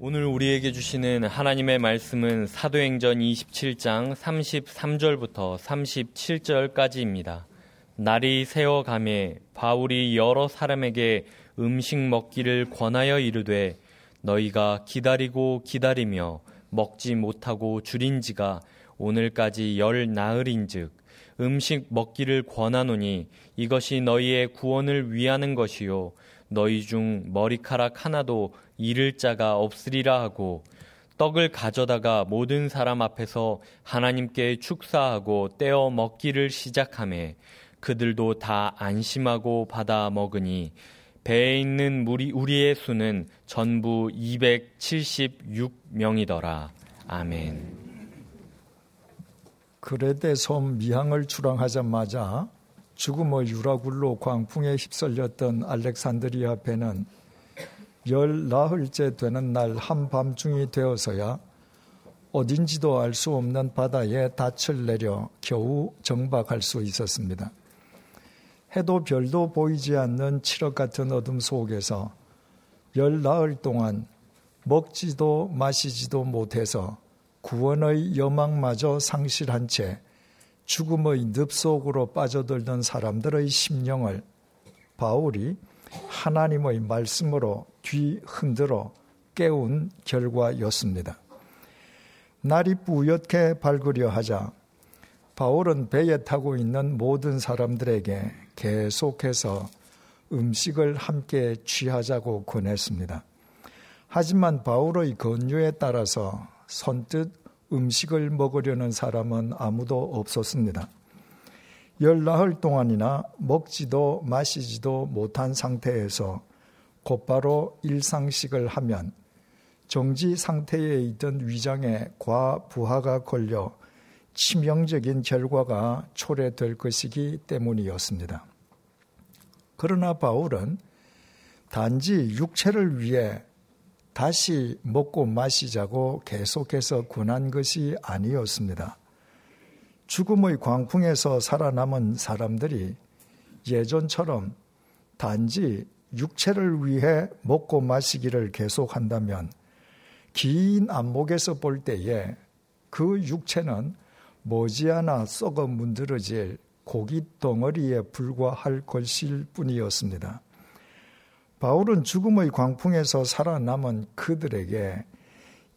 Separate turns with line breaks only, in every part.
오늘 우리에게 주시는 하나님의 말씀은 사도행전 27장 33절부터 37절까지입니다. 날이 새어가매 바울이 여러 사람에게 음식 먹기를 권하여 이르되 너희가 기다리고 기다리며 먹지 못하고 줄인 지가 오늘까지 열 나흘인즉 음식 먹기를 권하노니 이것이 너희의 구원을 위하는 것이요 너희 중 머리카락 하나도 잃을 자가 없으리라 하고 떡을 가져다가 모든 사람 앞에서 하나님께 축사하고 떼어 먹기를 시작하매 그들도 다 안심하고 받아 먹으니 배에 있는 우리, 우리의 수는 전부 276명이더라. 아멘.
그레데 섬 미항을 출항하자마자 죽음의 유라굴로 광풍에 휩쓸렸던 알렉산드리아 배는 열 나흘째 되는 날 한밤중이 되어서야 어딘지도 알 수 없는 바다에 닻을 내려 겨우 정박할 수 있었습니다. 해도 별도 보이지 않는 칠흑 같은 어둠 속에서 열 나흘 동안 먹지도 마시지도 못해서 구원의 여망마저 상실한 채 죽음의 늪 속으로 빠져들던 사람들의 심령을 바울이 하나님의 말씀으로 뒤 흔들어 깨운 결과였습니다. 날이 뿌옇게 밝으려 하자 바울은 배에 타고 있는 모든 사람들에게 계속해서 음식을 함께 취하자고 권했습니다. 하지만 바울의 권유에 따라서 선뜻 음식을 먹으려는 사람은 아무도 없었습니다. 열나흘 동안이나 먹지도 마시지도 못한 상태에서 곧바로 일상식을 하면 정지 상태에 있던 위장에 과부하가 걸려 치명적인 결과가 초래될 것이기 때문이었습니다. 그러나 바울은 단지 육체를 위해 다시 먹고 마시자고 계속해서 권한 것이 아니었습니다. 죽음의 광풍에서 살아남은 사람들이 예전처럼 단지 육체를 위해 먹고 마시기를 계속한다면 긴 안목에서 볼 때에 그 육체는 머지않아 썩어 문드러질 고기 덩어리에 불과할 것일 뿐이었습니다. 바울은 죽음의 광풍에서 살아남은 그들에게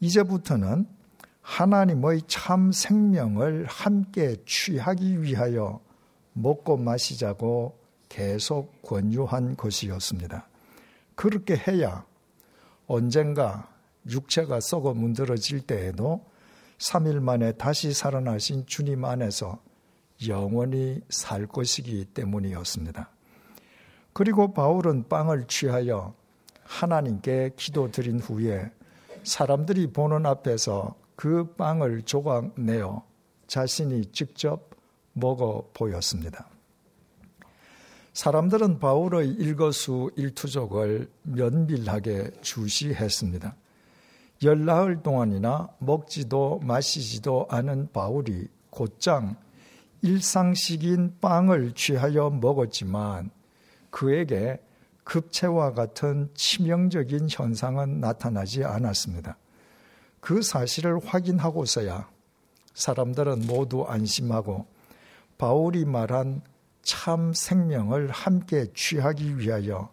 이제부터는 하나님의 참 생명을 함께 취하기 위하여 먹고 마시자고 계속 권유한 것이었습니다. 그렇게 해야 언젠가 육체가 썩어 문드러질 때에도 3일 만에 다시 살아나신 주님 안에서 영원히 살 것이기 때문이었습니다. 그리고 바울은 빵을 취하여 하나님께 기도드린 후에 사람들이 보는 앞에서 그 빵을 조각 내어 자신이 직접 먹어 보였습니다. 사람들은 바울의 일거수 일투족을 면밀하게 주시했습니다. 열나흘 동안이나 먹지도 마시지도 않은 바울이 곧장 일상식인 빵을 취하여 먹었지만 그에게 급체와 같은 치명적인 현상은 나타나지 않았습니다. 그 사실을 확인하고서야 사람들은 모두 안심하고 바울이 말한 참 생명을 함께 취하기 위하여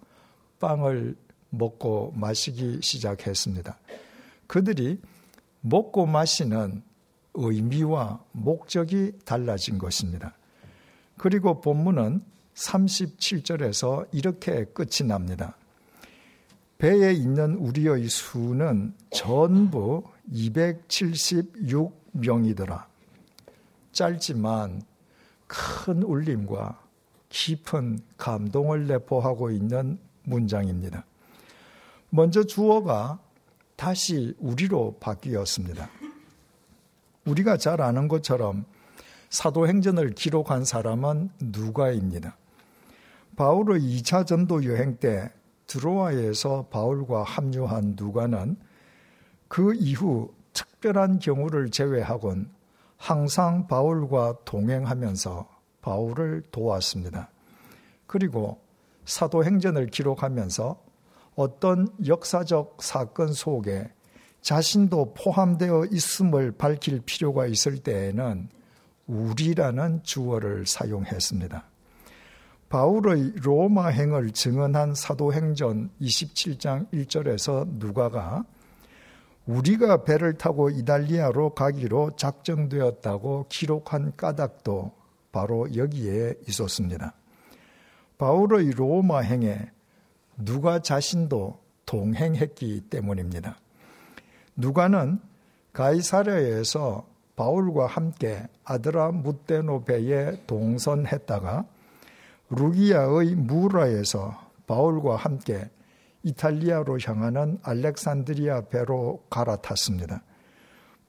빵을 먹고 마시기 시작했습니다. 그들이 먹고 마시는 의미와 목적이 달라진 것입니다. 그리고 본문은 37절에서 이렇게 끝이 납니다. 배에 있는 우리의 수는 전부 276명이더라. 짧지만 큰 울림과 깊은 감동을 내포하고 있는 문장입니다. 먼저 주어가 다시 우리로 바뀌었습니다. 우리가 잘 아는 것처럼 사도행전을 기록한 사람은 누가입니다. 바울의 2차 전도 여행 때 드로아에서 바울과 합류한 누가는 그 이후 특별한 경우를 제외하곤 항상 바울과 동행하면서 바울을 도왔습니다. 그리고 사도행전을 기록하면서 어떤 역사적 사건 속에 자신도 포함되어 있음을 밝힐 필요가 있을 때에는 우리라는 주어를 사용했습니다. 바울의 로마행을 증언한 사도행전 27장 1절에서 누가가 우리가 배를 타고 이달리아로 가기로 작정되었다고 기록한 까닭도 바로 여기에 있었습니다. 바울의 로마 행에 누가 자신도 동행했기 때문입니다. 누가는 가이사랴에서 바울과 함께 아드라 무테노베에 동선했다가 루기아의 무라에서 바울과 함께 이탈리아로 향하는 알렉산드리아 배로 갈아탔습니다.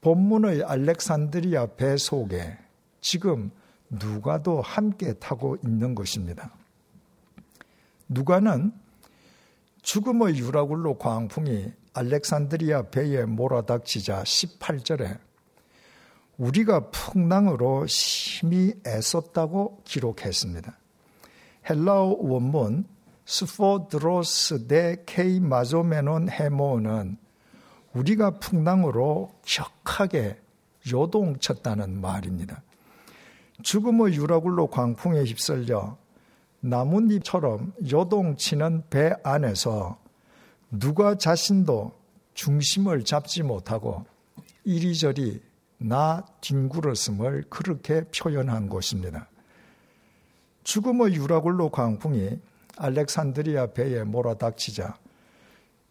본문의 알렉산드리아 배 속에 지금 누가도 함께 타고 있는 것입니다. 누가는 죽음의 유라굴로 광풍이 알렉산드리아 배에 몰아닥치자 18절에 우리가 풍랑으로 심히 애썼다고 기록했습니다. 헬라어 원문 스포드로스 데 케이 마조메논 헤모는 우리가 풍랑으로 격하게 요동쳤다는 말입니다. 죽음의 유라굴로 광풍에 휩쓸려 나뭇잎처럼 요동치는 배 안에서 누가 자신도 중심을 잡지 못하고 이리저리 나 뒹굴었음을 그렇게 표현한 것입니다. 죽음의 유라굴로 광풍이 알렉산드리아 배에 몰아닥치자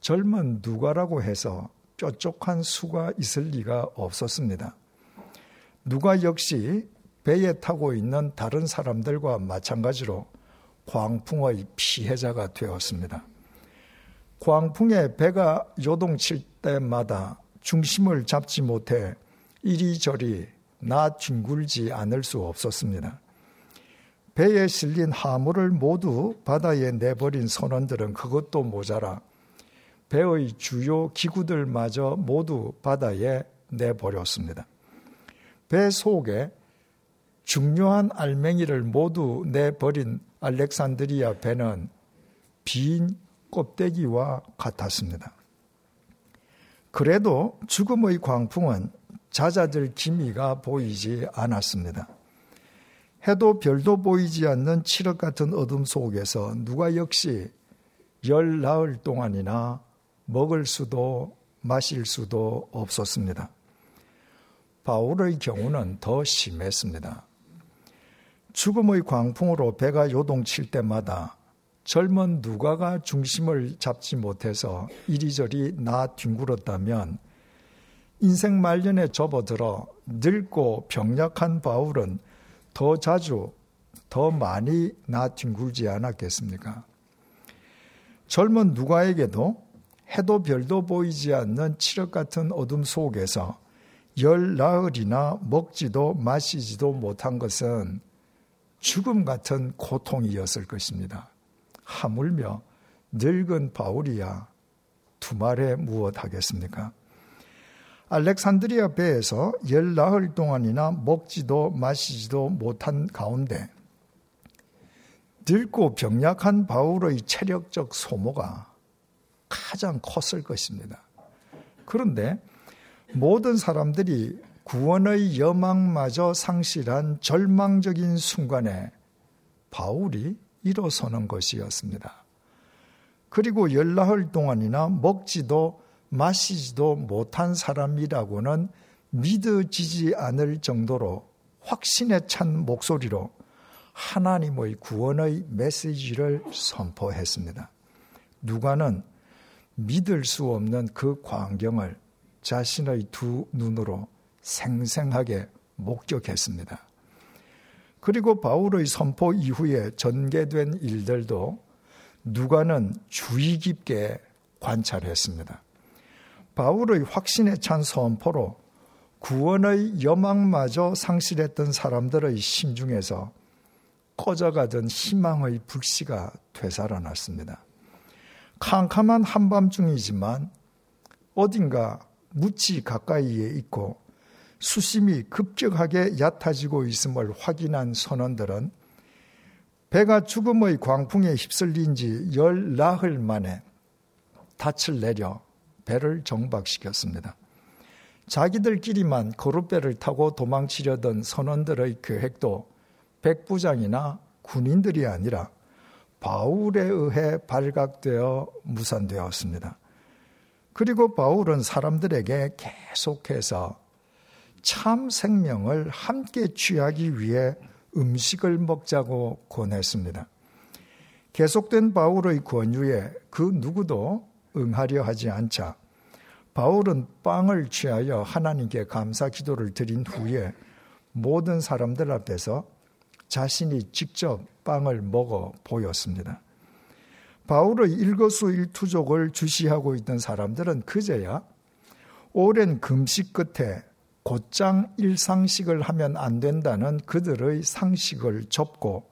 젊은 누가라고 해서 뾰족한 수가 있을 리가 없었습니다. 누가 역시 배에 타고 있는 다른 사람들과 마찬가지로 광풍의 피해자가 되었습니다. 광풍에 배가 요동칠 때마다 중심을 잡지 못해 이리저리 나 뒹굴지 않을 수 없었습니다. 배에 실린 화물을 모두 바다에 내버린 선원들은 그것도 모자라 배의 주요 기구들마저 모두 바다에 내버렸습니다. 배 속에 중요한 알맹이를 모두 내버린 알렉산드리아 배는 빈 껍데기와 같았습니다. 그래도 죽음의 광풍은 잦아들 기미가 보이지 않았습니다. 해도 별도 보이지 않는 칠흑 같은 어둠 속에서 누가 역시 열 나흘 동안이나 먹을 수도 마실 수도 없었습니다. 바울의 경우는 더 심했습니다. 죽음의 광풍으로 배가 요동칠 때마다 젊은 누가가 중심을 잡지 못해서 이리저리 나 뒹굴었다면 인생 말년에 접어들어 늙고 병약한 바울은 더 자주 더 많이 나 뒹굴지 않았겠습니까? 젊은 누가에게도 해도 별도 보이지 않는 칠흑 같은 어둠 속에서 열 나흘이나 먹지도 마시지도 못한 것은 죽음 같은 고통이었을 것입니다. 하물며 늙은 바울이야 두말에 무엇 하겠습니까? 알렉산드리아 배에서 열 나흘 동안이나 먹지도 마시지도 못한 가운데 늙고 병약한 바울의 체력적 소모가 가장 컸을 것입니다. 그런데 모든 사람들이 구원의 여망마저 상실한 절망적인 순간에 바울이 일어서는 것이었습니다. 그리고 열나흘 동안이나 먹지도 마시지도 못한 사람이라고는 믿어지지 않을 정도로 확신에 찬 목소리로 하나님의 구원의 메시지를 선포했습니다. 누가는 믿을 수 없는 그 광경을 자신의 두 눈으로 생생하게 목격했습니다. 그리고 바울의 선포 이후에 전개된 일들도 누가는 주의 깊게 관찰했습니다. 바울의 확신에 찬 선포로 구원의 여망마저 상실했던 사람들의 심중에서 꺼져가던 희망의 불씨가 되살아났습니다. 캄캄한 한밤중이지만 어딘가 무치 가까이에 있고 수심이 급격하게 얕아지고 있음을 확인한 선원들은 배가 죽음의 광풍에 휩쓸린 지 열 나흘 만에 닻을 내려 배를 정박시켰습니다. 자기들끼리만 거룻배를 타고 도망치려던 선원들의 계획도 백부장이나 군인들이 아니라 바울에 의해 발각되어 무산되었습니다. 그리고 바울은 사람들에게 계속해서 참 생명을 함께 취하기 위해 음식을 먹자고 권했습니다. 계속된 바울의 권유에 그 누구도 응하려 하지 않자 바울은 빵을 취하여 하나님께 감사 기도를 드린 후에 모든 사람들 앞에서 자신이 직접 빵을 먹어 보였습니다. 바울의 일거수일투족을 주시하고 있던 사람들은 그제야 오랜 금식 끝에 곧장 일상식을 하면 안 된다는 그들의 상식을 접고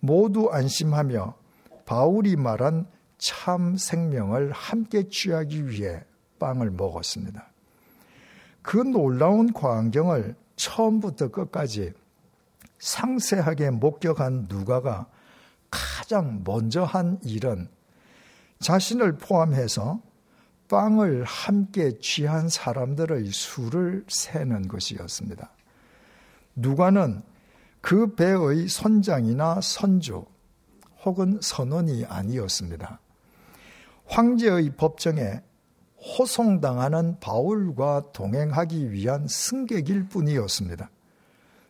모두 안심하며 바울이 말한 참 생명을 함께 취하기 위해 빵을 먹었습니다. 그 놀라운 광경을 처음부터 끝까지 상세하게 목격한 누가가 가장 먼저 한 일은 자신을 포함해서 빵을 함께 취한 사람들의 수를 세는 것이었습니다. 누가는 그 배의 선장이나 선주 혹은 선원이 아니었습니다. 황제의 법정에 호송당하는 바울과 동행하기 위한 승객일 뿐이었습니다.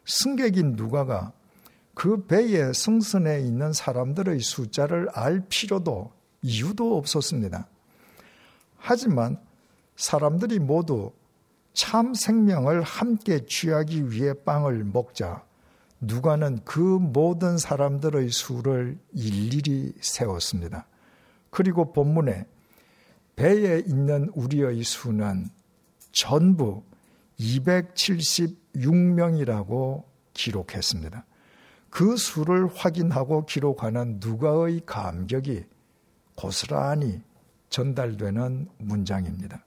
승객인 누가가 그 배에 승선해 있는 사람들의 숫자를 알 필요도 이유도 없었습니다. 하지만 사람들이 모두 참 생명을 함께 취하기 위해 빵을 먹자 누가는 그 모든 사람들의 수를 일일이 세웠습니다. 그리고 본문에 배에 있는 우리의 수는 전부 276명이라고 기록했습니다. 그 수를 확인하고 기록하는 누가의 감격이 고스란히 전달되는 문장입니다.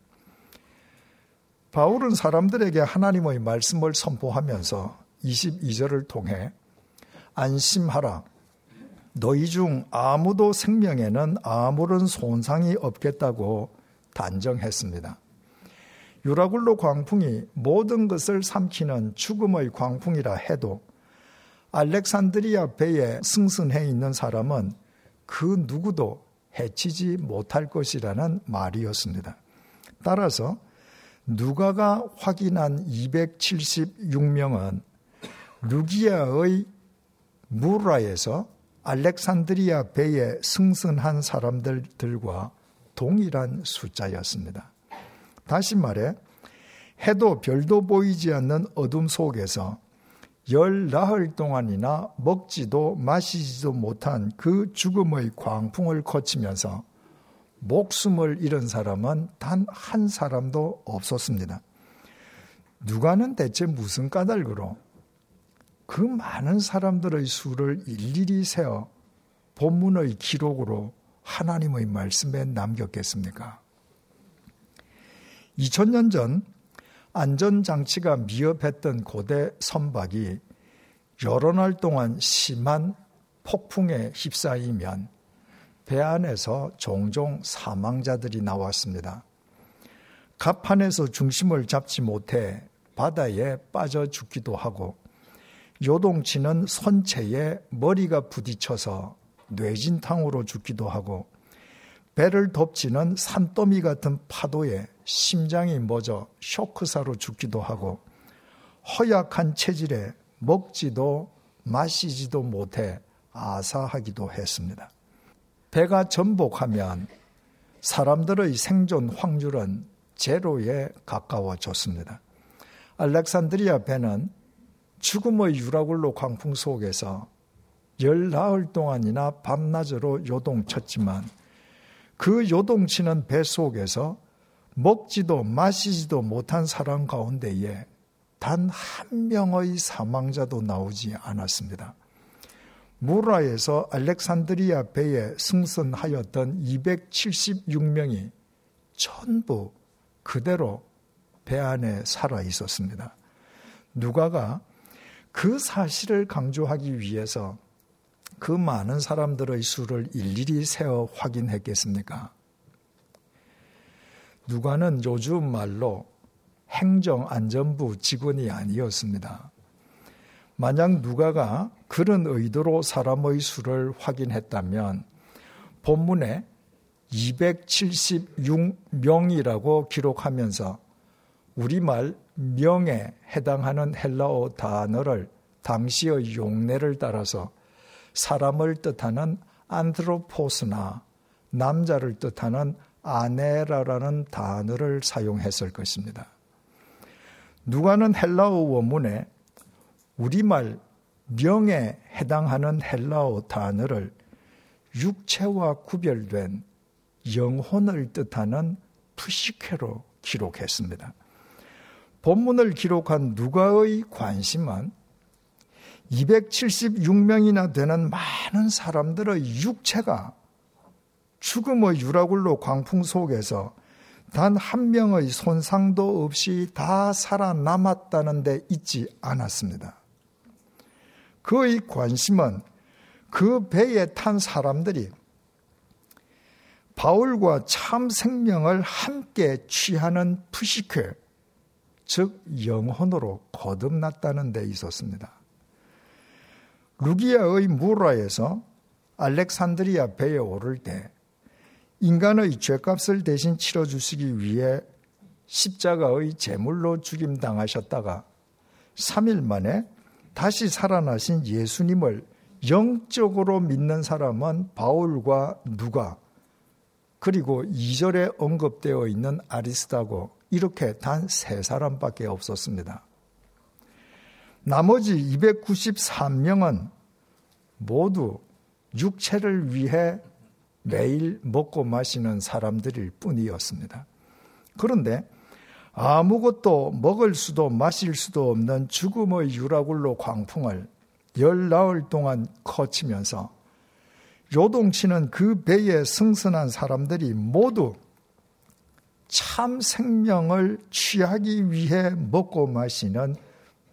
바울은 사람들에게 하나님의 말씀을 선포하면서 22절을 통해 안심하라. 너희 중 아무도 생명에는 아무런 손상이 없겠다고 단정했습니다. 유라굴로 광풍이 모든 것을 삼키는 죽음의 광풍이라 해도 알렉산드리아 배에 승선해 있는 사람은 그 누구도 해치지 못할 것이라는 말이었습니다. 따라서 누가가 확인한 276명은 루기아의 무라에서 알렉산드리아 배에 승선한 사람들과 동일한 숫자였습니다. 다시 말해 해도 별도 보이지 않는 어둠 속에서 열 나흘 동안이나 먹지도 마시지도 못한 그 죽음의 광풍을 거치면서 목숨을 잃은 사람은 단 한 사람도 없었습니다. 누가는 대체 무슨 까닭으로 그 많은 사람들의 수를 일일이 세어 본문의 기록으로 하나님의 말씀에 남겼겠습니까? 2000년 전 안전장치가 미흡했던 고대 선박이 여러 날 동안 심한 폭풍에 휩싸이면 배 안에서 종종 사망자들이 나왔습니다. 갑판에서 중심을 잡지 못해 바다에 빠져 죽기도 하고 요동치는 선체에 머리가 부딪혀서 뇌진탕으로 죽기도 하고 배를 덮치는 산더미 같은 파도에 심장이 멎어 쇼크사로 죽기도 하고 허약한 체질에 먹지도 마시지도 못해 아사하기도 했습니다. 배가 전복하면 사람들의 생존 확률은 제로에 가까워졌습니다. 알렉산드리아 배는 죽음의 유라굴로 광풍 속에서 열 나흘 동안이나 밤낮으로 요동쳤지만 그 요동치는 배 속에서 먹지도 마시지도 못한 사람 가운데에 단 한 명의 사망자도 나오지 않았습니다. 무라에서 알렉산드리아 배에 승선하였던 276명이 전부 그대로 배 안에 살아 있었습니다. 누가가 그 사실을 강조하기 위해서 그 많은 사람들의 수를 일일이 세어 확인했겠습니까? 누가는 요즘 말로 행정안전부 직원이 아니었습니다. 만약 누가가 그런 의도로 사람의 수를 확인했다면 본문에 276명이라고 기록하면서 우리말 명에 해당하는 헬라어 단어를 당시의 용례를 따라서 사람을 뜻하는 안드로포스나 남자를 뜻하는 아네라라는 단어를 사용했을 것입니다. 누가는 헬라어 원문에 우리말 명에 해당하는 헬라어 단어를 육체와 구별된 영혼을 뜻하는 푸시케로 기록했습니다. 본문을 기록한 누가의 관심은 276명이나 되는 많은 사람들의 육체가 죽음의 유라굴로 광풍 속에서 단 한 명의 손상도 없이 다 살아남았다는 데 있지 않았습니다. 그의 관심은 그 배에 탄 사람들이 바울과 참 생명을 함께 취하는 푸시케, 즉 영혼으로 거듭났다는 데 있었습니다. 루기아의 무라에서 알렉산드리아 배에 오를 때 인간의 죄값을 대신 치러 주시기 위해 십자가의 제물로 죽임 당하셨다가 3일 만에 다시 살아나신 예수님을 영적으로 믿는 사람은 바울과 누가 그리고 2절에 언급되어 있는 아리스타고 이렇게 단 세 사람밖에 없었습니다. 나머지 293명은 모두 육체를 위해 매일 먹고 마시는 사람들일 뿐이었습니다. 그런데 아무것도 먹을 수도 마실 수도 없는 죽음의 유라굴로 광풍을 열 나흘 동안 거치면서 요동치는 그 배에 승선한 사람들이 모두 참 생명을 취하기 위해 먹고 마시는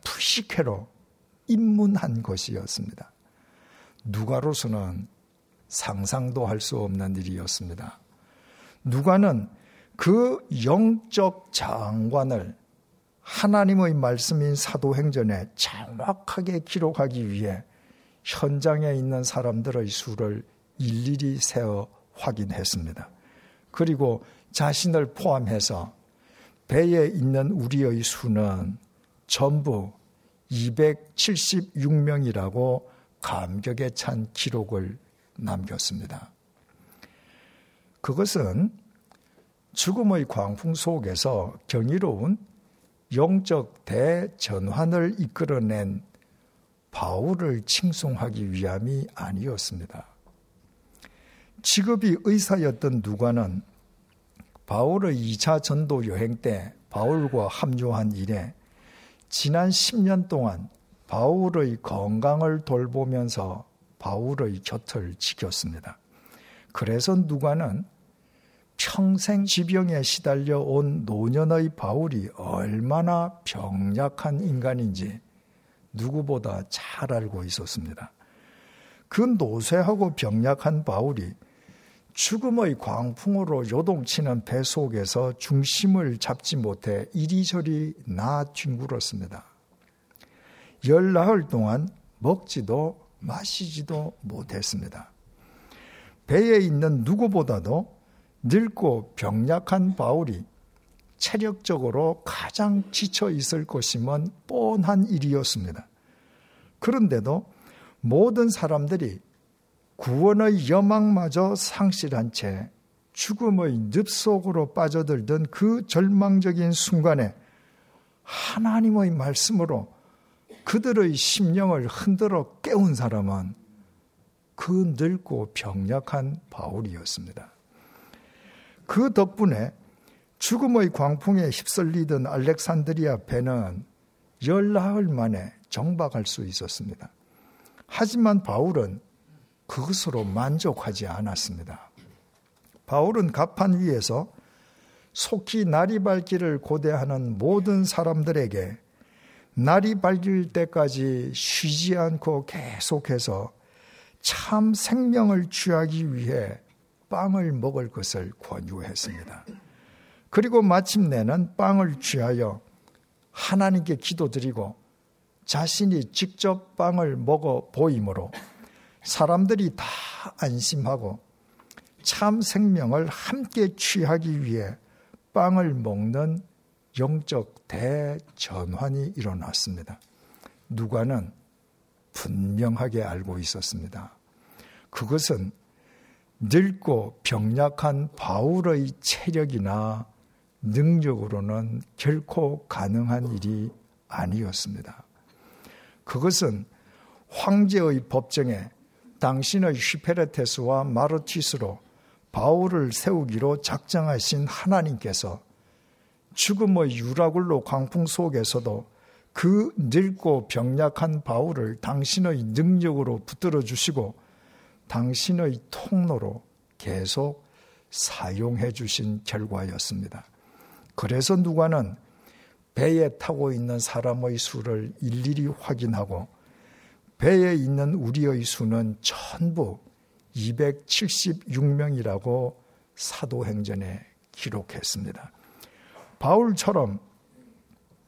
푸시케로 입문한 것이었습니다. 누가로서는 상상도 할 수 없는 일이었습니다. 누가는 그 영적 장관을 하나님의 말씀인 사도행전에 정확하게 기록하기 위해 현장에 있는 사람들의 수를 일일이 세어 확인했습니다. 그리고 자신을 포함해서 배에 있는 우리의 수는 전부 276명이라고 감격에 찬 기록을 남겼습니다. 그것은 죽음의 광풍 속에서 경이로운 영적 대전환을 이끌어낸 바울을 칭송하기 위함이 아니었습니다. 직업이 의사였던 누가는 바울의 2차 전도 여행 때 바울과 합류한 이래 지난 10년 동안 바울의 건강을 돌보면서 바울의 곁을 지켰습니다. 그래서 누가는 평생 지병에 시달려 온 노년의 바울이 얼마나 병약한 인간인지 누구보다 잘 알고 있었습니다. 그 노쇠하고 병약한 바울이 죽음의 광풍으로 요동치는 배 속에서 중심을 잡지 못해 이리저리 나 뒹굴었습니다. 열나흘 동안 먹지도 마시지도 못했습니다. 배에 있는 누구보다도 늙고 병약한 바울이 체력적으로 가장 지쳐 있을 것임은 뻔한 일이었습니다. 그런데도 모든 사람들이 구원의 여망마저 상실한 채 죽음의 늪속으로 빠져들던 그 절망적인 순간에 하나님의 말씀으로 그들의 심령을 흔들어 깨운 사람은 그 늙고 병약한 바울이었습니다. 그 덕분에 죽음의 광풍에 휩쓸리던 알렉산드리아 배는 열나흘 만에 정박할 수 있었습니다. 하지만 바울은 그것으로 만족하지 않았습니다. 바울은 갑판 위에서 속히 날이 밝기를 고대하는 모든 사람들에게 날이 밝을 때까지 쉬지 않고 계속해서 참 생명을 취하기 위해 빵을 먹을 것을 권유했습니다. 그리고 마침내는 빵을 취하여 하나님께 기도드리고 자신이 직접 빵을 먹어 보이므로 사람들이 다 안심하고 참 생명을 함께 취하기 위해 빵을 먹는 영적 대전환이 일어났습니다. 누가는 분명하게 알고 있었습니다. 그것은 늙고 병약한 바울의 체력이나 능력으로는 결코 가능한 일이 아니었습니다. 그것은 황제의 법정에 당신의 휘페레테스와 마르티스로 바울을 세우기로 작정하신 하나님께서 죽음의 유라굴로 광풍 속에서도 그 늙고 병약한 바울을 당신의 능력으로 붙들어 주시고 당신의 통로로 계속 사용해 주신 결과였습니다. 그래서 누가는 배에 타고 있는 사람의 수를 일일이 확인하고 배에 있는 우리의 수는 전부 276명이라고 사도행전에 기록했습니다. 바울처럼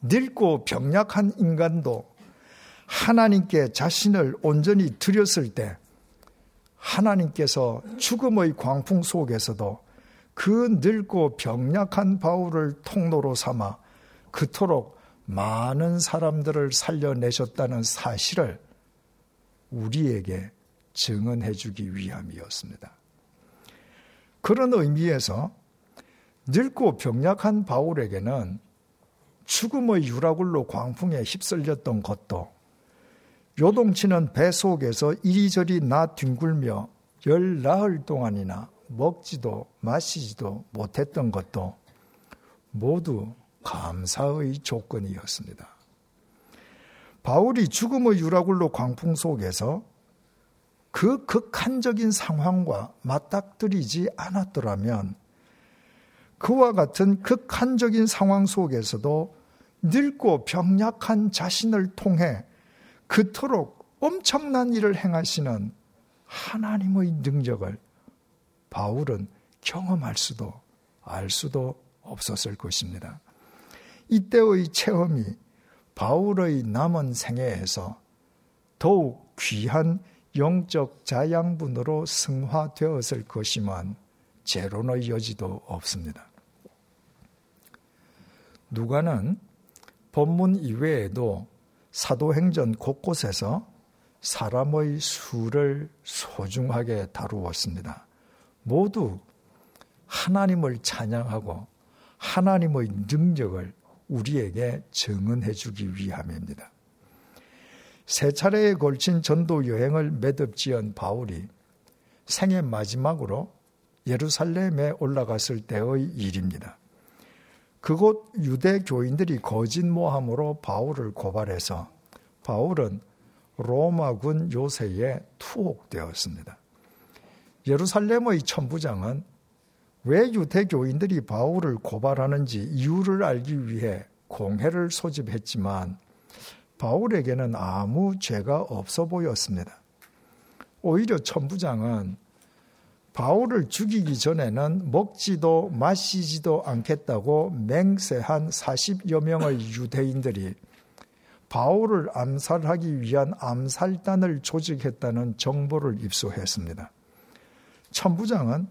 늙고 병약한 인간도 하나님께 자신을 온전히 드렸을 때 하나님께서 죽음의 광풍 속에서도 그 늙고 병약한 바울을 통로로 삼아 그토록 많은 사람들을 살려내셨다는 사실을 우리에게 증언해 주기 위함이었습니다. 그런 의미에서 늙고 병약한 바울에게는 죽음의 유라굴로 광풍에 휩쓸렸던 것도 요동치는 배 속에서 이리저리 나 뒹굴며 열 나흘 동안이나 먹지도 마시지도 못했던 것도 모두 감사의 조건이었습니다. 바울이 죽음의 유라굴로 광풍 속에서 그 극한적인 상황과 맞닥뜨리지 않았더라면 그와 같은 극한적인 상황 속에서도 늙고 병약한 자신을 통해 그토록 엄청난 일을 행하시는 하나님의 능력을 바울은 경험할 수도 알 수도 없었을 것입니다. 이때의 체험이 바울의 남은 생애에서 더욱 귀한 영적 자양분으로 승화되었을 것이만 제로의 여지도 없습니다. 누가는 본문 이외에도 사도행전 곳곳에서 사람의 수를 소중하게 다루었습니다. 모두 하나님을 찬양하고 하나님의 능력을 우리에게 증언해 주기 위함입니다. 세 차례에 걸친 전도 여행을 매듭지은 바울이 생애 마지막으로 예루살렘에 올라갔을 때의 일입니다. 그곳 유대 교인들이 거짓 모함으로 바울을 고발해서 바울은 로마군 요새에 투옥되었습니다. 예루살렘의 천부장은 왜 유대 교인들이 바울을 고발하는지 이유를 알기 위해 공회를 소집했지만 바울에게는 아무 죄가 없어 보였습니다. 오히려 천부장은 바울을 죽이기 전에는 먹지도 마시지도 않겠다고 맹세한 40여 명의 유대인들이 바울을 암살하기 위한 암살단을 조직했다는 정보를 입수했습니다. 천부장은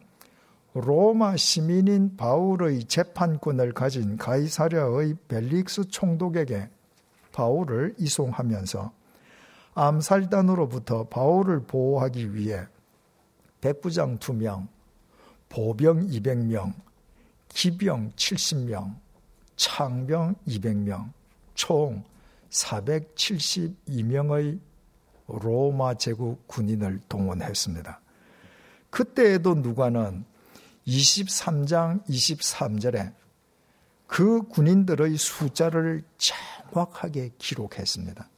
로마 시민인 바울의 재판권을 가진 가이사랴의 벨릭스 총독에게 바울을 이송하면서 암살단으로부터 바울을 보호하기 위해 백부장 2명, 보병 200명, 기병 70명, 창병 200명, 총 472명의 로마 제국 군인을 동원했습니다. 그때에도 누가는 23장 23절에 그 군인들의 숫자를 정확하게 기록했습니다.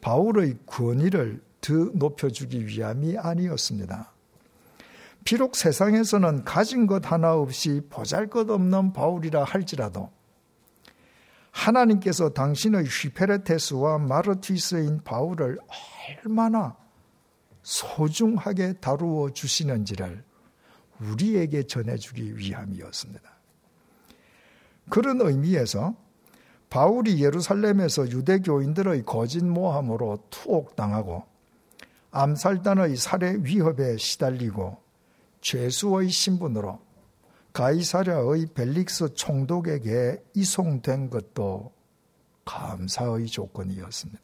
바울의 권위를 더 높여주기 위함이 아니었습니다. 비록 세상에서는 가진 것 하나 없이 보잘 것 없는 바울이라 할지라도 하나님께서 당신의 휘페레테스와 마르티스인 바울을 얼마나 소중하게 다루어 주시는지를 우리에게 전해주기 위함이었습니다. 그런 의미에서 바울이 예루살렘에서 유대 교인들의 거짓 모함으로 투옥당하고 암살단의 살해 위협에 시달리고 죄수의 신분으로 가이사랴의 벨릭스 총독에게 이송된 것도 감사의 조건이었습니다.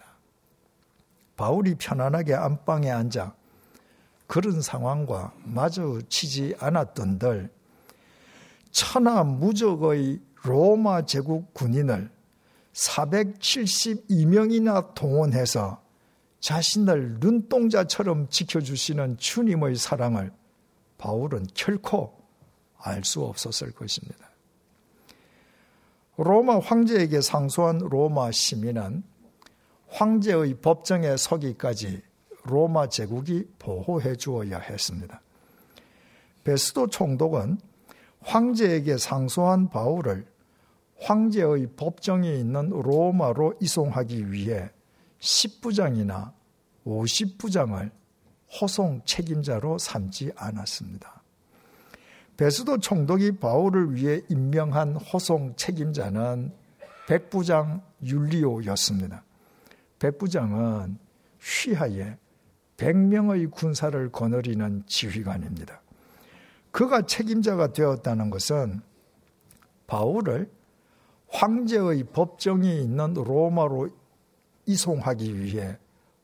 바울이 편안하게 안방에 앉아 그런 상황과 마주치지 않았던들 천하 무적의 로마 제국 군인을 472명이나 동원해서 자신을 눈동자처럼 지켜주시는 주님의 사랑을 바울은 결코 알 수 없었을 것입니다. 로마 황제에게 상소한 로마 시민은 황제의 법정에 서기까지 로마 제국이 보호해 주어야 했습니다. 베스도 총독은 황제에게 상소한 바울을 황제의 법정에 있는 로마로 이송하기 위해 10부장이나 50부장을 호송 책임자로 삼지 않았습니다. 베스도 총독이 바울을 위해 임명한 호송 책임자는 백부장 율리오였습니다. 백부장은 휘하에 100명의 군사를 거느리는 지휘관입니다. 그가 책임자가 되었다는 것은 바울을 황제의 법정이 있는 로마로 이송하기 위해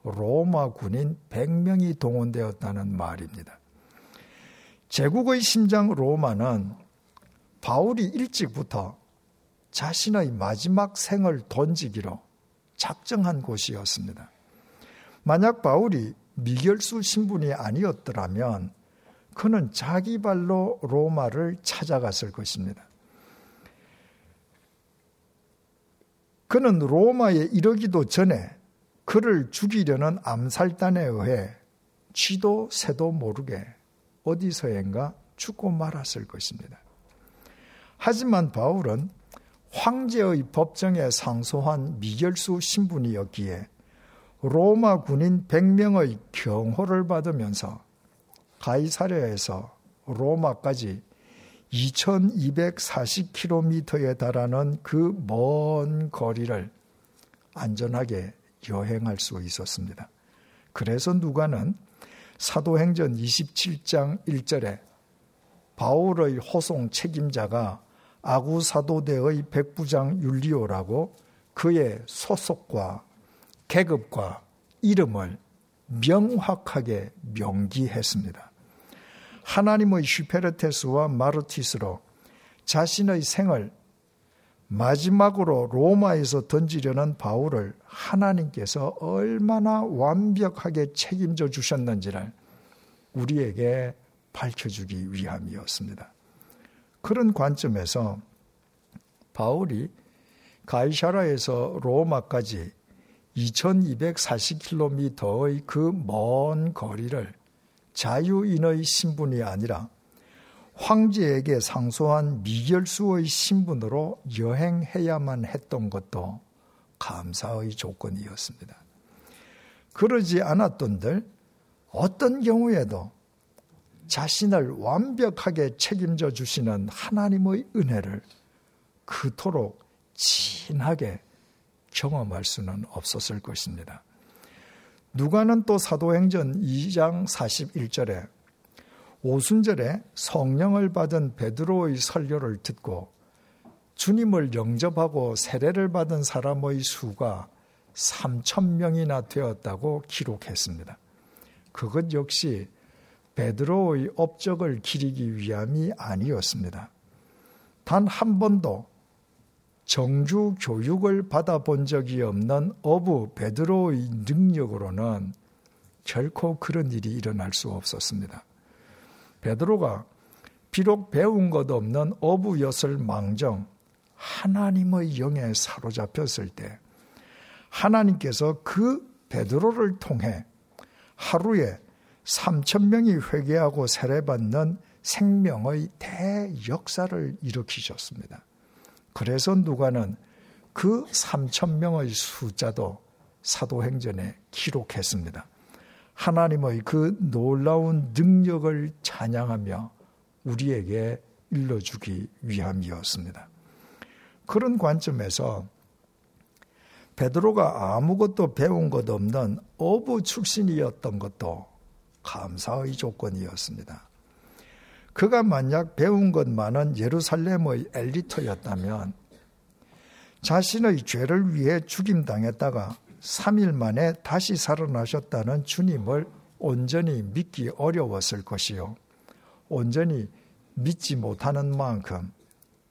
로마 군인 100명이 동원되었다는 말입니다. 제국의 심장 로마는 바울이 일찍부터 자신의 마지막 생을 던지기로 작정한 곳이었습니다. 만약 바울이 미결수 신분이 아니었더라면 그는 자기 발로 로마를 찾아갔을 것입니다. 그는 로마에 이르기도 전에 그를 죽이려는 암살단에 의해 쥐도 새도 모르게 어디서인가 죽고 말았을 것입니다. 하지만 바울은 황제의 법정에 상소한 미결수 신분이었기에 로마 군인 100명의 경호를 받으면서 가이사랴에서 로마까지 2240km에 달하는 그 먼 거리를 안전하게 여행할 수 있었습니다. 그래서 누가는 사도행전 27장 1절에 바울의 호송 책임자가 아구사도대의 백부장 율리오라고 그의 소속과 계급과 이름을 명확하게 명기했습니다. 하나님의 슈페르테스와 마르티스로 자신의 생을 마지막으로 로마에서 던지려는 바울을 하나님께서 얼마나 완벽하게 책임져 주셨는지를 우리에게 밝혀주기 위함이었습니다. 그런 관점에서 바울이 가이샤라에서 로마까지 2240km의 그 먼 거리를 자유인의 신분이 아니라 황제에게 상소한 미결수의 신분으로 여행해야만 했던 것도 감사의 조건이었습니다. 그러지 않았던들 어떤 경우에도 자신을 완벽하게 책임져 주시는 하나님의 은혜를 그토록 진하게 경험할 수는 없었을 것입니다. 누가는 또 사도행전 2장 41절에 오순절에 성령을 받은 베드로의 설교를 듣고 주님을 영접하고 세례를 받은 사람의 수가 3천 명이나 되었다고 기록했습니다. 그것 역시 베드로의 업적을 기리기 위함이 아니었습니다. 단 한 번도 정주 교육을 받아본 적이 없는 어부 베드로의 능력으로는 결코 그런 일이 일어날 수 없었습니다. 베드로가 비록 배운 것 없는 어부였을 망정 하나님의 영에 사로잡혔을 때 하나님께서 그 베드로를 통해 하루에 3천 명이 회개하고 세례받는 생명의 대역사를 일으키셨습니다. 그래서 누가는 그 3천 명의 숫자도 사도행전에 기록했습니다. 하나님의 그 놀라운 능력을 찬양하며 우리에게 일러주기 위함이었습니다. 그런 관점에서 베드로가 아무것도 배운 것 없는 어부 출신이었던 것도 감사의 조건이었습니다. 그가 만약 배운 것 많은 예루살렘의 엘리트였다면 자신의 죄를 위해 죽임당했다가 3일 만에 다시 살아나셨다는 주님을 온전히 믿기 어려웠을 것이요. 온전히 믿지 못하는 만큼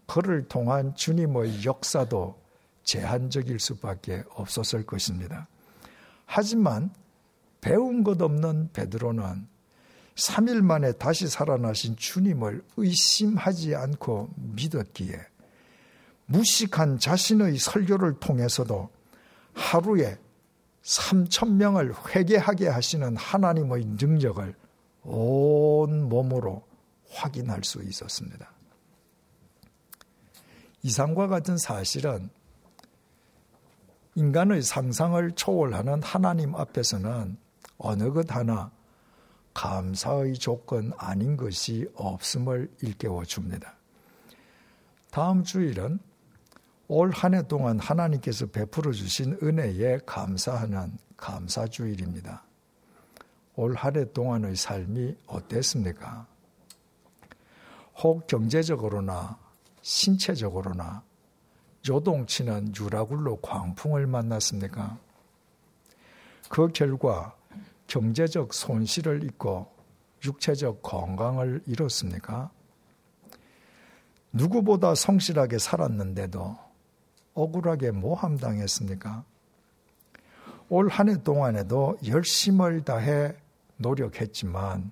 그를 통한 주님의 역사도 제한적일 수밖에 없었을 것입니다. 하지만 배운 것 없는 베드로는 3일 만에 다시 살아나신 주님을 의심하지 않고 믿었기에 무식한 자신의 설교를 통해서도 하루에 3천 명을 회개하게 하시는 하나님의 능력을 온 몸으로 확인할 수 있었습니다. 이상과 같은 사실은 인간의 상상을 초월하는 하나님 앞에서는 어느 것 하나 감사의 조건 아닌 것이 없음을 일깨워 줍니다. 다음 주일은 올 한 해 동안 하나님께서 베풀어 주신 은혜에 감사하는 감사주일입니다. 올 한 해 동안의 삶이 어땠습니까? 혹 경제적으로나 신체적으로나 요동치는 유라굴로 광풍을 만났습니까? 그 결과 경제적 손실을 입고 육체적 건강을 잃었습니까? 누구보다 성실하게 살았는데도 억울하게 모함당했습니까? 올 한 해 동안에도 열심을 다해 노력했지만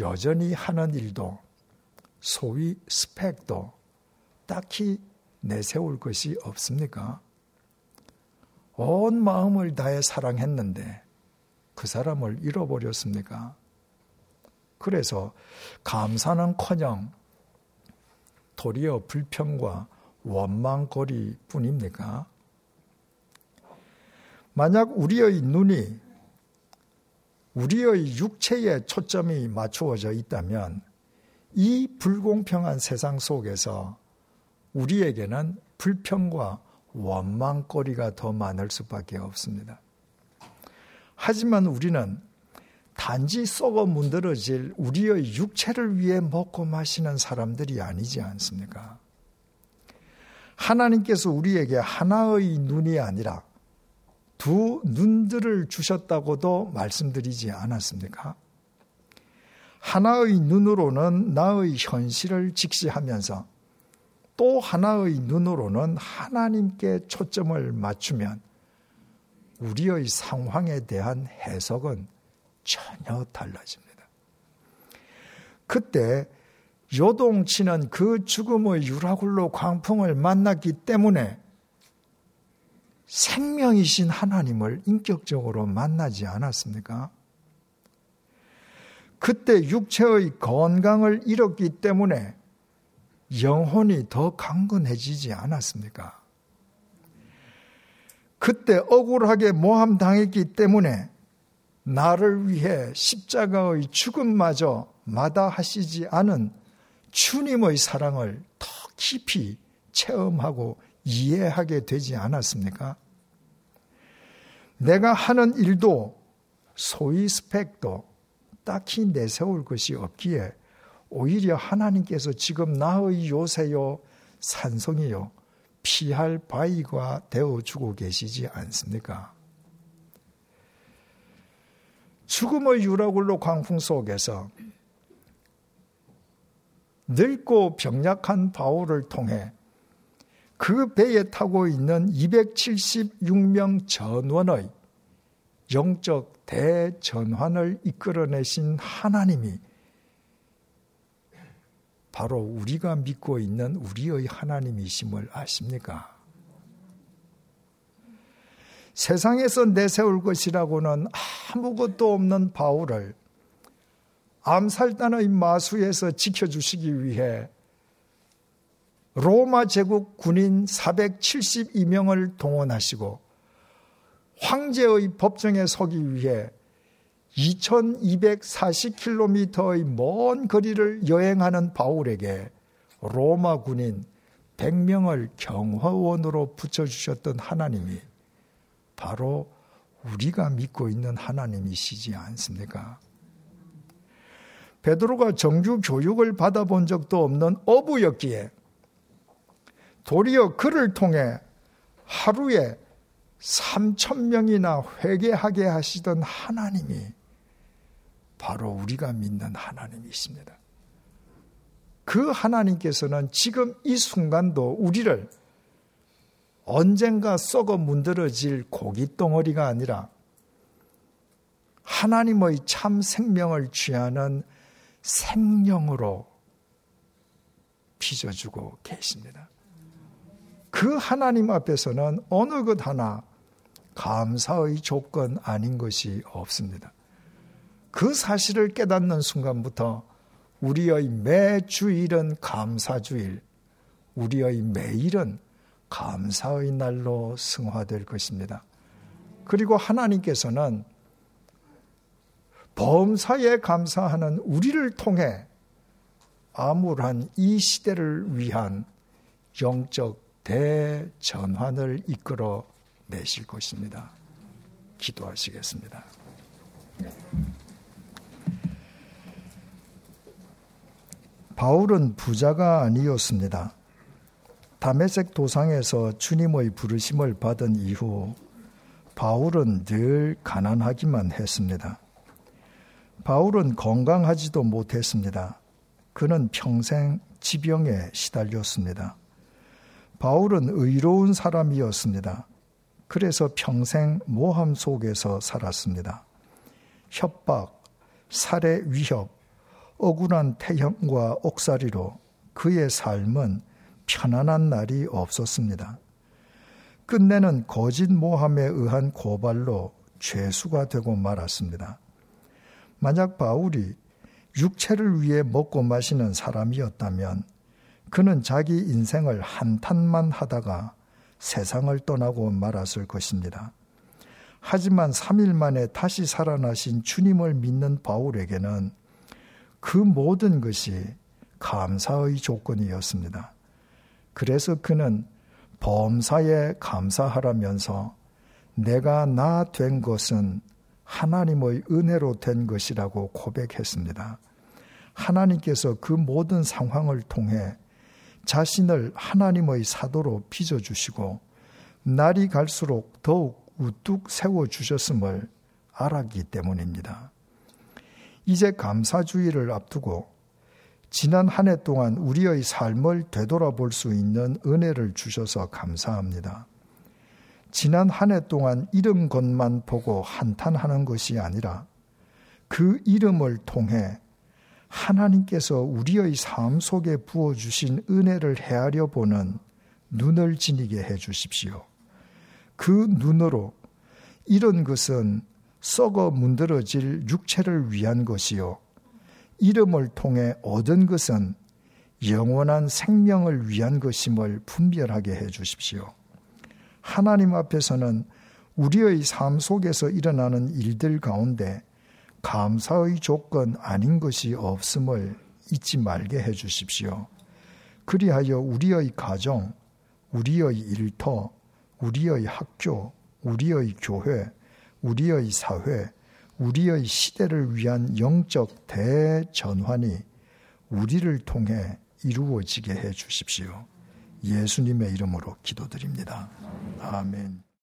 여전히 하는 일도 소위 스펙도 딱히 내세울 것이 없습니까? 온 마음을 다해 사랑했는데 그 사람을 잃어버렸습니까? 그래서 감사는 커녕 도리어 불평과 원망거리 뿐입니까? 만약 우리의 눈이 우리의 육체에 초점이 맞추어져 있다면 이 불공평한 세상 속에서 우리에게는 불평과 원망거리가 더 많을 수밖에 없습니다. 하지만 우리는 단지 썩어 문드러질 우리의 육체를 위해 먹고 마시는 사람들이 아니지 않습니까? 하나님께서 우리에게 하나의 눈이 아니라 두 눈들을 주셨다고도 말씀드리지 않았습니까? 하나의 눈으로는 나의 현실을 직시하면서 또 하나의 눈으로는 하나님께 초점을 맞추면 우리의 상황에 대한 해석은 전혀 달라집니다. 그때 요동치는 그 죽음의 유라굴로 광풍을 만났기 때문에 생명이신 하나님을 인격적으로 만나지 않았습니까? 그때 육체의 건강을 잃었기 때문에 영혼이 더 강건해지지 않았습니까? 그때 억울하게 모함당했기 때문에 나를 위해 십자가의 죽음마저 마다하시지 않은 주님의 사랑을 더 깊이 체험하고 이해하게 되지 않았습니까? 내가 하는 일도 소위 스펙도 딱히 내세울 것이 없기에 오히려 하나님께서 지금 나의 요새요 산성이요 피할 바위가 되어주고 계시지 않습니까? 죽음의 유라굴로 광풍 속에서 늙고 병약한 바울을 통해 그 배에 타고 있는 276명 전원의 영적 대전환을 이끌어내신 하나님이 바로 우리가 믿고 있는 우리의 하나님이심을 아십니까? 세상에서 내세울 것이라고는 아무것도 없는 바울을 암살단의 마수에서 지켜주시기 위해 로마 제국 군인 472명을 동원하시고 황제의 법정에 서기 위해 2240km의 먼 거리를 여행하는 바울에게 로마 군인 100명을 경호원으로 붙여주셨던 하나님이 바로 우리가 믿고 있는 하나님이시지 않습니까? 베드로가 정규 교육을 받아본 적도 없는 어부였기에 도리어 그를 통해 하루에 3천 명이나 회개하게 하시던 하나님이 바로 우리가 믿는 하나님이십니다. 그 하나님께서는 지금 이 순간도 우리를 언젠가 썩어 문드러질 고기 덩어리가 아니라 하나님의 참 생명을 취하는 생명으로 빚어주고 계십니다. 그 하나님 앞에서는 어느 것 하나 감사의 조건 아닌 것이 없습니다. 그 사실을 깨닫는 순간부터 우리의 매 주일은 감사주일, 우리의 매일은 감사의 날로 승화될 것입니다. 그리고 하나님께서는 범사에 감사하는 우리를 통해 암울한 이 시대를 위한 영적 대전환을 이끌어 내실 것입니다. 기도하시겠습니다. 바울은 부자가 아니었습니다. 다메섹 도상에서 주님의 부르심을 받은 이후 바울은 늘 가난하기만 했습니다. 바울은 건강하지도 못했습니다. 그는 평생 지병에 시달렸습니다. 바울은 의로운 사람이었습니다. 그래서 평생 모함 속에서 살았습니다. 협박, 살해 위협, 억울한 태형과 옥살이로 그의 삶은 편안한 날이 없었습니다. 끝내는 거짓 모함에 의한 고발로 죄수가 되고 말았습니다. 만약 바울이 육체를 위해 먹고 마시는 사람이었다면 그는 자기 인생을 한탄만 하다가 세상을 떠나고 말았을 것입니다. 하지만 3일 만에 다시 살아나신 주님을 믿는 바울에게는 그 모든 것이 감사의 조건이었습니다. 그래서 그는 범사에 감사하라면서 내가 나 된 것은 하나님의 은혜로 된 것이라고 고백했습니다. 하나님께서 그 모든 상황을 통해 자신을 하나님의 사도로 빚어주시고 날이 갈수록 더욱 우뚝 세워주셨음을 알았기 때문입니다. 이제 감사주의를 앞두고 지난 한 해 동안 우리의 삶을 되돌아볼 수 있는 은혜를 주셔서 감사합니다. 지난 한 해 동안 이름 것만 보고 한탄하는 것이 아니라 그 이름을 통해 하나님께서 우리의 삶 속에 부어주신 은혜를 헤아려 보는 눈을 지니게 해 주십시오. 그 눈으로 이런 것은 썩어 문드러질 육체를 위한 것이요. 이름을 통해 얻은 것은 영원한 생명을 위한 것임을 분별하게 해 주십시오. 하나님 앞에서는 우리의 삶 속에서 일어나는 일들 가운데 감사의 조건 아닌 것이 없음을 잊지 말게 해 주십시오. 그리하여 우리의 가정, 우리의 일터, 우리의 학교, 우리의 교회, 우리의 사회, 우리의 시대를 위한 영적 대전환이 우리를 통해 이루어지게 해 주십시오. 예수님의 이름으로 기도드립니다. 아멘.